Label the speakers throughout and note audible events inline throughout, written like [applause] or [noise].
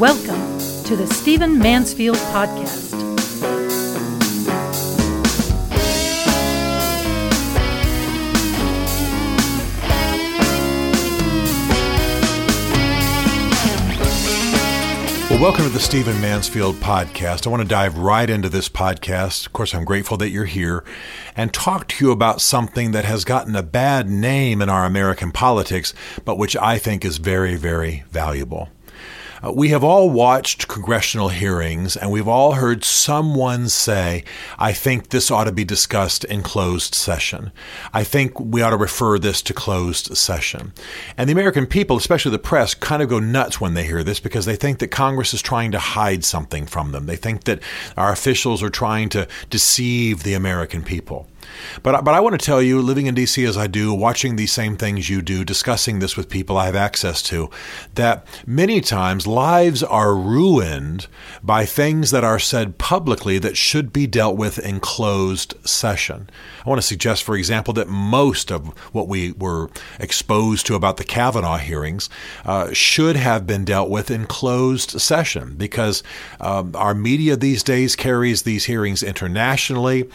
Speaker 1: Welcome to the Stephen Mansfield Podcast.
Speaker 2: Well, welcome to the Stephen Mansfield podcast. I want to dive right into this podcast. Of course, I'm grateful that you're here and talk to you about something that has gotten a bad name in our American politics, but which I think is very, very valuable. Uh, we have all watched congressional hearings and we've all heard someone say, I think this ought to be discussed in closed session. I think we ought to refer this to closed session. And the American people, especially the press, kind of go nuts when they hear this because they think that Congress is trying to hide something from them. They think that our officials are trying to deceive the American people. But but I want to tell you, living in D.C. as I do, watching these same things you do, discussing this with people I have access to, that many times lives are ruined by things that are said publicly that should be dealt with in closed session. I want to suggest, for example, that most of what we were exposed to about the Kavanaugh hearings uh, should have been dealt with in closed session because um, our media these days carries these hearings internationally.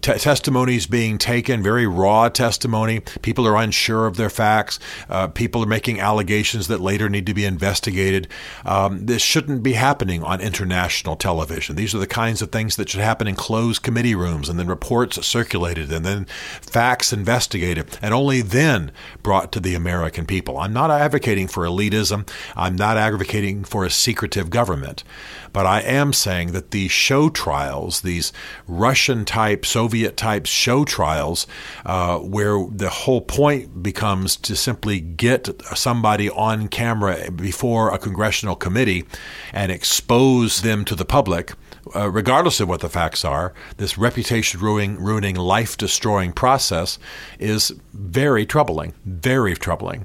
Speaker 2: T- testimonies being taken, very raw testimony. People are unsure of their facts. Uh, people are making allegations that later need to be investigated. Um, this shouldn't be happening on international television. These are the kinds of things that should happen in closed committee rooms and then reports circulated and then facts investigated and only then brought to the American people. I'm not advocating for elitism. I'm not advocating for a secretive government. But I am saying that these show trials, these Russian type, Soviet type show trials, uh, where the whole point becomes to simply get somebody on camera before a congressional committee and expose them to the public uh, regardless of what the facts are, this reputation ruining, ruining life destroying process is very troubling, very troubling.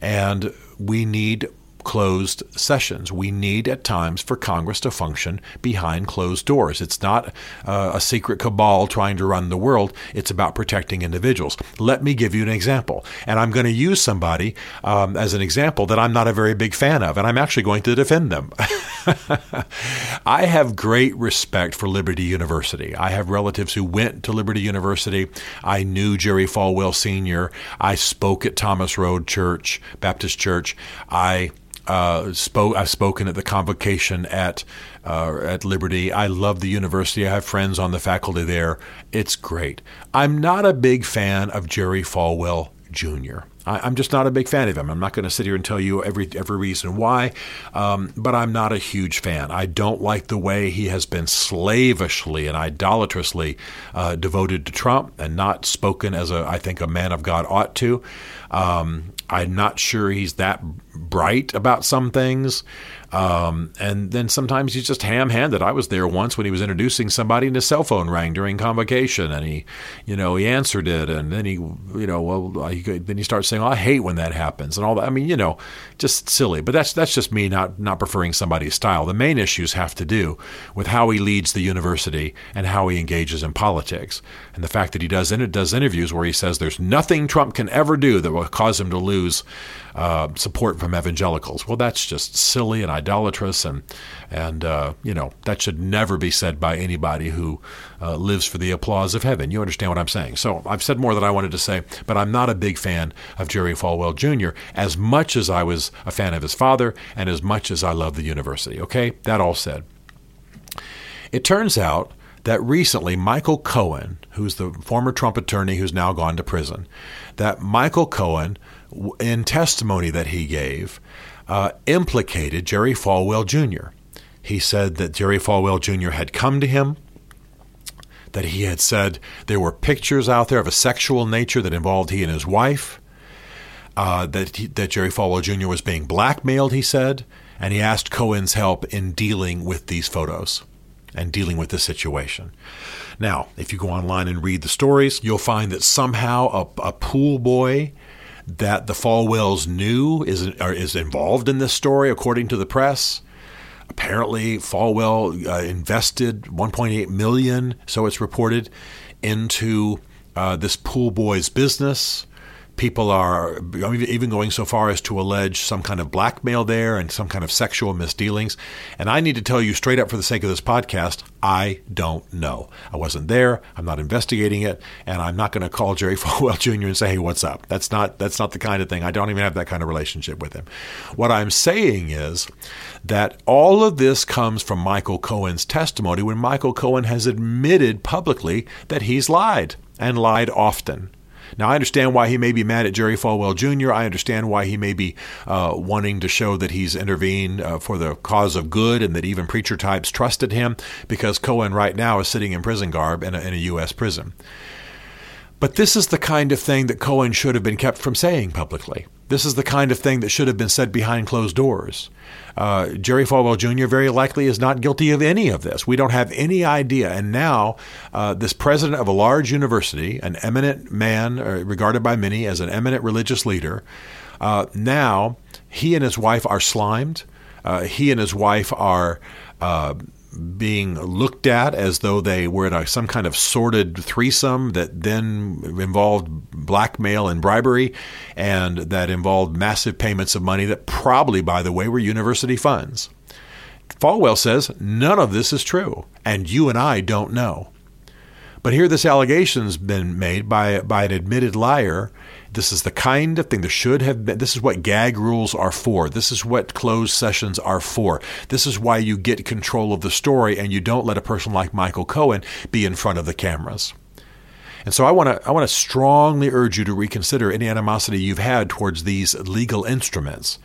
Speaker 2: And we need closed sessions. We need at times for Congress to function behind closed doors. It's not uh, a secret cabal trying to run the world, it's about protecting individuals. Let me give you an example. And I'm going to use somebody um, as an example that I'm not a very big fan of, and I'm actually going to defend them. [laughs] I have great respect for Liberty University. I have relatives who went to Liberty University. I knew Jerry Falwell Sr., I spoke at Thomas Road Church, Baptist Church. I uh, spoke. I've spoken at the convocation at uh, at Liberty. I love the university. I have friends on the faculty there. It's great. I'm not a big fan of Jerry Falwell Jr. I, am just not a big fan of him. I'm not going to sit here and tell you every every reason why, um, but I'm not a huge fan. I don't like the way he has been slavishly and idolatrously uh, devoted to Trump and not spoken as a I think a man of God ought to. Um, I'm not sure he's that bright about some things. Um, and then sometimes he's just ham-handed. I was there once when he was introducing somebody, and his cell phone rang during convocation, and he, you know, he answered it, and then he, you know, well, he, then he starts saying, oh, "I hate when that happens," and all that. I mean, you know, just silly. But that's that's just me not not preferring somebody's style. The main issues have to do with how he leads the university and how he engages in politics, and the fact that he does it does interviews where he says there's nothing Trump can ever do that will cause him to lose uh, support from evangelicals. Well, that's just silly and idolatrous, and and uh, you know that should never be said by anybody who uh, lives for the applause of heaven. You understand what I'm saying? So I've said more than I wanted to say, but I'm not a big fan of Jerry Falwell Jr. as much as I was a fan of his father, and as much as I love the university. Okay, that all said, it turns out that recently Michael Cohen, who's the former Trump attorney who's now gone to prison, that Michael Cohen in testimony that he gave, uh, implicated Jerry Falwell Jr. He said that Jerry Falwell Jr. had come to him, that he had said there were pictures out there of a sexual nature that involved he and his wife, uh, that, he, that Jerry Falwell Jr. was being blackmailed, he said, and he asked Cohen's help in dealing with these photos and dealing with the situation. Now, if you go online and read the stories, you'll find that somehow a, a pool boy that the Falwells knew is is involved in this story, according to the press. Apparently, Falwell uh, invested 1.8 million, so it's reported, into uh, this pool boy's business People are even going so far as to allege some kind of blackmail there and some kind of sexual misdealings. And I need to tell you straight up for the sake of this podcast, I don't know. I wasn't there. I'm not investigating it, and I'm not going to call Jerry [laughs] Falwell Jr. and say, "Hey, what's up?" That's not that's not the kind of thing. I don't even have that kind of relationship with him. What I'm saying is that all of this comes from Michael Cohen's testimony when Michael Cohen has admitted publicly that he's lied and lied often. Now, I understand why he may be mad at Jerry Falwell Jr. I understand why he may be uh, wanting to show that he's intervened uh, for the cause of good and that even preacher types trusted him because Cohen right now is sitting in prison garb in a, in a U.S. prison. But this is the kind of thing that Cohen should have been kept from saying publicly. This is the kind of thing that should have been said behind closed doors. Uh, Jerry Falwell Jr. very likely is not guilty of any of this. We don't have any idea. And now, uh, this president of a large university, an eminent man, uh, regarded by many as an eminent religious leader, uh, now he and his wife are slimed. Uh, he and his wife are uh, being looked at as though they were in a, some kind of sordid threesome that then involved blackmail and bribery, and that involved massive payments of money that probably, by the way, were university funds. Falwell says none of this is true, and you and I don't know. But here, this allegation's been made by by an admitted liar, this is the kind of thing that should have been. This is what gag rules are for. This is what closed sessions are for. This is why you get control of the story and you don't let a person like Michael Cohen be in front of the cameras. And so I want to I want to strongly urge you to reconsider any animosity you've had towards these legal instruments.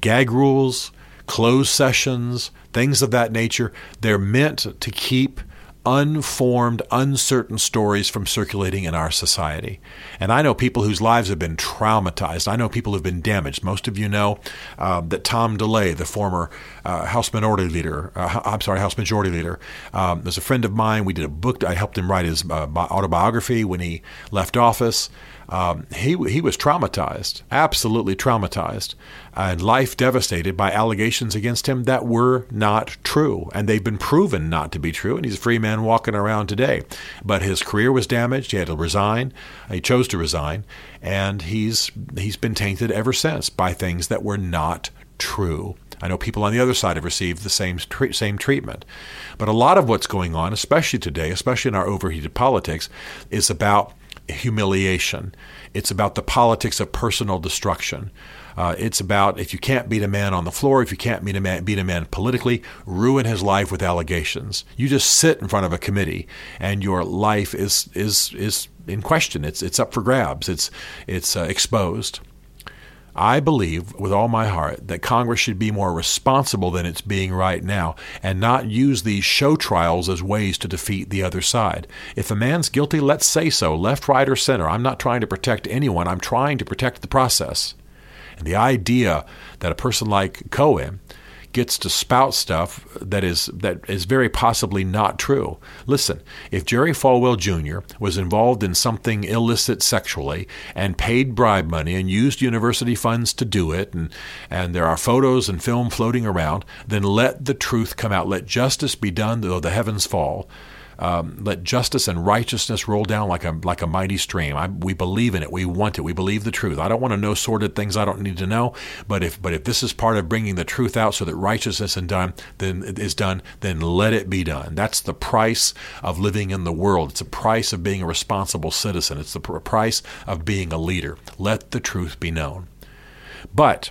Speaker 2: Gag rules, closed sessions, things of that nature, they're meant to keep unformed, uncertain stories from circulating in our society. And I know people whose lives have been traumatized. I know people who've been damaged. Most of you know uh, that Tom DeLay, the former uh, House Minority Leader, uh, I'm sorry, House Majority Leader, um, was a friend of mine. We did a book. I helped him write his uh, autobiography when he left office. Um, he he was traumatized, absolutely traumatized, and life devastated by allegations against him that were not true, and they've been proven not to be true. And he's a free man walking around today, but his career was damaged. He had to resign. He chose to resign, and he's he's been tainted ever since by things that were not true. I know people on the other side have received the same same treatment. But a lot of what's going on, especially today, especially in our overheated politics, is about humiliation. It's about the politics of personal destruction. Uh, it's about if you can't beat a man on the floor, if you can't beat a man, beat a man politically, ruin his life with allegations. You just sit in front of a committee, and your life is is is in question. It's it's up for grabs. It's it's uh, exposed. I believe with all my heart that Congress should be more responsible than it's being right now and not use these show trials as ways to defeat the other side. If a man's guilty, let's say so, left, right, or center. I'm not trying to protect anyone, I'm trying to protect the process. And the idea that a person like Cohen gets to spout stuff that is that is very possibly not true. Listen, if Jerry Falwell Jr. was involved in something illicit sexually and paid bribe money and used university funds to do it, and and there are photos and film floating around, then let the truth come out. Let justice be done, though the heavens fall. Um, let justice and righteousness roll down like a like a mighty stream. I, we believe in it. We want it. We believe the truth. I don't want to know sordid things I don't need to know. But if but if this is part of bringing the truth out so that righteousness is done, then is done, then let it be done. That's the price of living in the world. It's the price of being a responsible citizen. It's the price of being a leader. Let the truth be known. But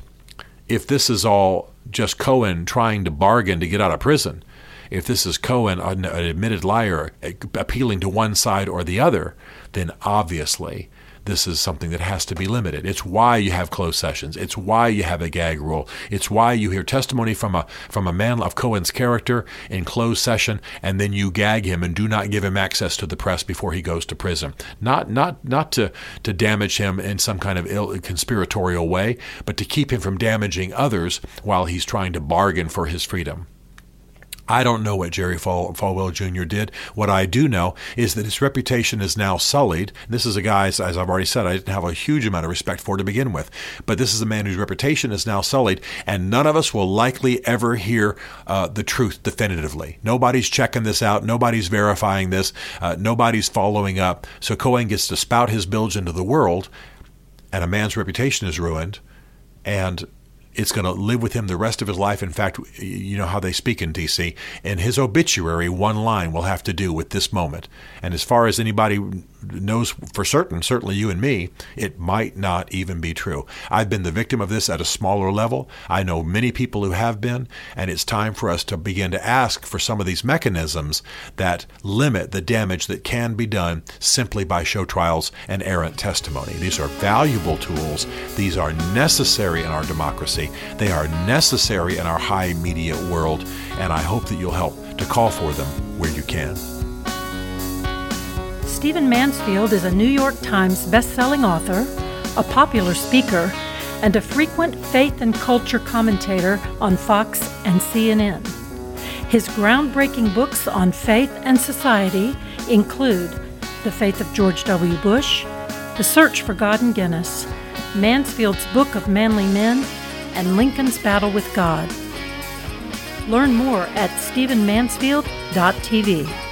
Speaker 2: if this is all just Cohen trying to bargain to get out of prison, if this is Cohen, an admitted liar, appealing to one side or the other, then obviously this is something that has to be limited. It's why you have closed sessions. It's why you have a gag rule. It's why you hear testimony from a from a man of Cohen's character in closed session, and then you gag him and do not give him access to the press before he goes to prison. Not not not to to damage him in some kind of ill, conspiratorial way, but to keep him from damaging others while he's trying to bargain for his freedom. I don't know what Jerry Fal- Falwell Jr. did. What I do know is that his reputation is now sullied. This is a guy, as I've already said, I didn't have a huge amount of respect for to begin with. But this is a man whose reputation is now sullied, and none of us will likely ever hear uh, the truth definitively. Nobody's checking this out. Nobody's verifying this. Uh, nobody's following up. So Cohen gets to spout his bilge into the world and a man's reputation is ruined, and it's going to live with him the rest of his life. In fact, you know how they speak in D.C. In his obituary, one line will have to do with this moment. And as far as anybody knows for certain, certainly you and me, it might not even be true. I've been the victim of this at a smaller level. I know many people who have been, and it's time for us to begin to ask for some of these mechanisms that limit the damage that can be done simply by show trials and errant testimony. These are valuable tools. These are necessary in our democracy. They are necessary in our high media world, and I hope that you'll help to call for them where you can.
Speaker 1: Stephen Mansfield is a New York Times best-selling author, a popular speaker, and a frequent faith and culture commentator on Fox and CNN. His groundbreaking books on faith and society include The Faith of George W. Bush, The Search for God and Guinness, Mansfield's Book of Manly Men, and Lincoln's Battle with God. Learn more at stephenmansfield.tv.